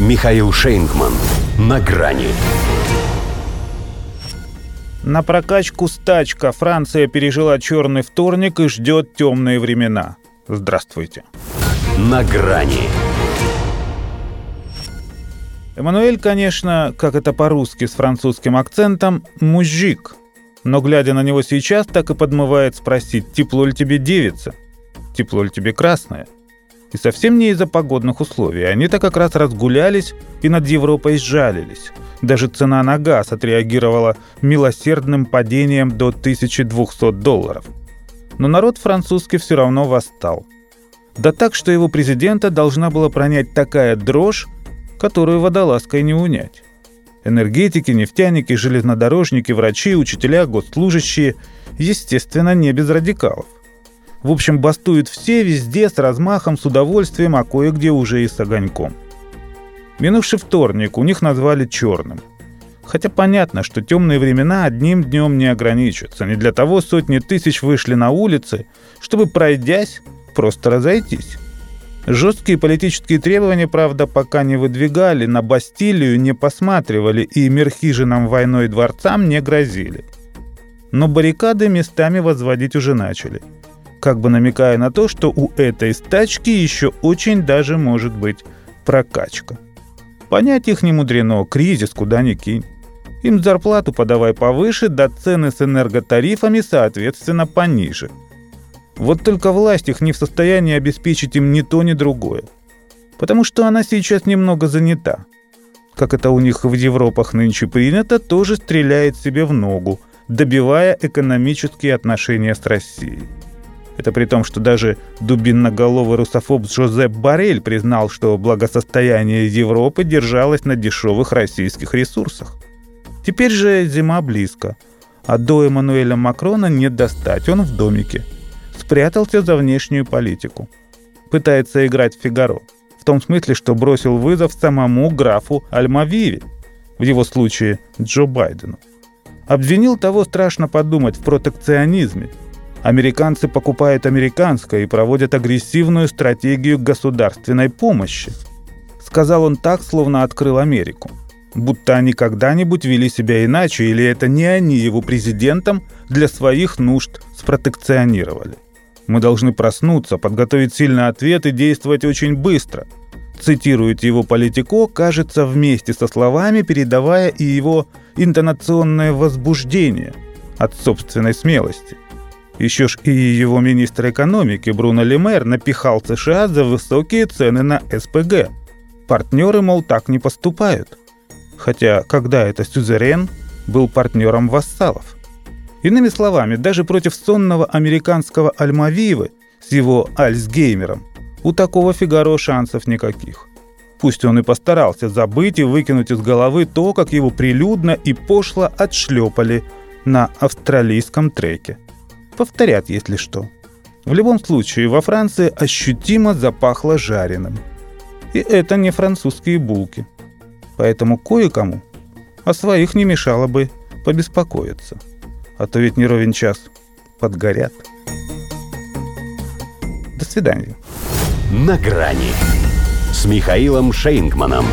Михаил Шейнгман. На грани. На прокачку стачка Франция пережила черный вторник и ждет темные времена. Здравствуйте. На грани. Эммануэль, конечно, как это по-русски с французским акцентом, мужик. Но глядя на него сейчас, так и подмывает спросить, тепло ли тебе девица? Тепло ли тебе красное? И совсем не из-за погодных условий. Они-то как раз разгулялись и над Европой сжалились. Даже цена на газ отреагировала милосердным падением до 1200 долларов. Но народ французский все равно восстал. Да так, что его президента должна была пронять такая дрожь, которую водолазкой не унять. Энергетики, нефтяники, железнодорожники, врачи, учителя, госслужащие, естественно, не без радикалов. В общем, бастуют все везде с размахом, с удовольствием, а кое-где уже и с огоньком. Минувший вторник у них назвали черным. Хотя понятно, что темные времена одним днем не ограничатся. Не для того сотни тысяч вышли на улицы, чтобы, пройдясь, просто разойтись. Жесткие политические требования, правда, пока не выдвигали, на Бастилию не посматривали и мерхижинам войной дворцам не грозили. Но баррикады местами возводить уже начали. Как бы намекая на то, что у этой стачки еще очень даже может быть прокачка. Понять их не мудрено, кризис куда ни кинь. Им зарплату подавай повыше, да цены с энерготарифами, соответственно, пониже – вот только власть их не в состоянии обеспечить им ни то, ни другое. Потому что она сейчас немного занята. Как это у них в Европах нынче принято, тоже стреляет себе в ногу, добивая экономические отношения с Россией. Это при том, что даже дубинноголовый русофоб Жозеп Барель признал, что благосостояние Европы держалось на дешевых российских ресурсах. Теперь же зима близко, а до Эммануэля Макрона не достать, он в домике – спрятался за внешнюю политику. Пытается играть в Фигаро. В том смысле, что бросил вызов самому графу Альмавиве, в его случае Джо Байдену. Обвинил того страшно подумать в протекционизме. Американцы покупают американское и проводят агрессивную стратегию государственной помощи. Сказал он так, словно открыл Америку. Будто они когда-нибудь вели себя иначе, или это не они его президентом для своих нужд спротекционировали. Мы должны проснуться, подготовить сильный ответ и действовать очень быстро. Цитирует его политико, кажется, вместе со словами, передавая и его интонационное возбуждение от собственной смелости. Еще ж и его министр экономики Бруно Лемер напихал США за высокие цены на СПГ. Партнеры, мол, так не поступают. Хотя, когда это сюзерен был партнером вассалов – Иными словами, даже против сонного американского Альмавивы с его Альцгеймером у такого Фигаро шансов никаких. Пусть он и постарался забыть и выкинуть из головы то, как его прилюдно и пошло отшлепали на австралийском треке. Повторят, если что. В любом случае, во Франции ощутимо запахло жареным. И это не французские булки. Поэтому кое-кому о своих не мешало бы побеспокоиться а то ведь не ровен час подгорят. До свидания. На грани с Михаилом Шейнгманом.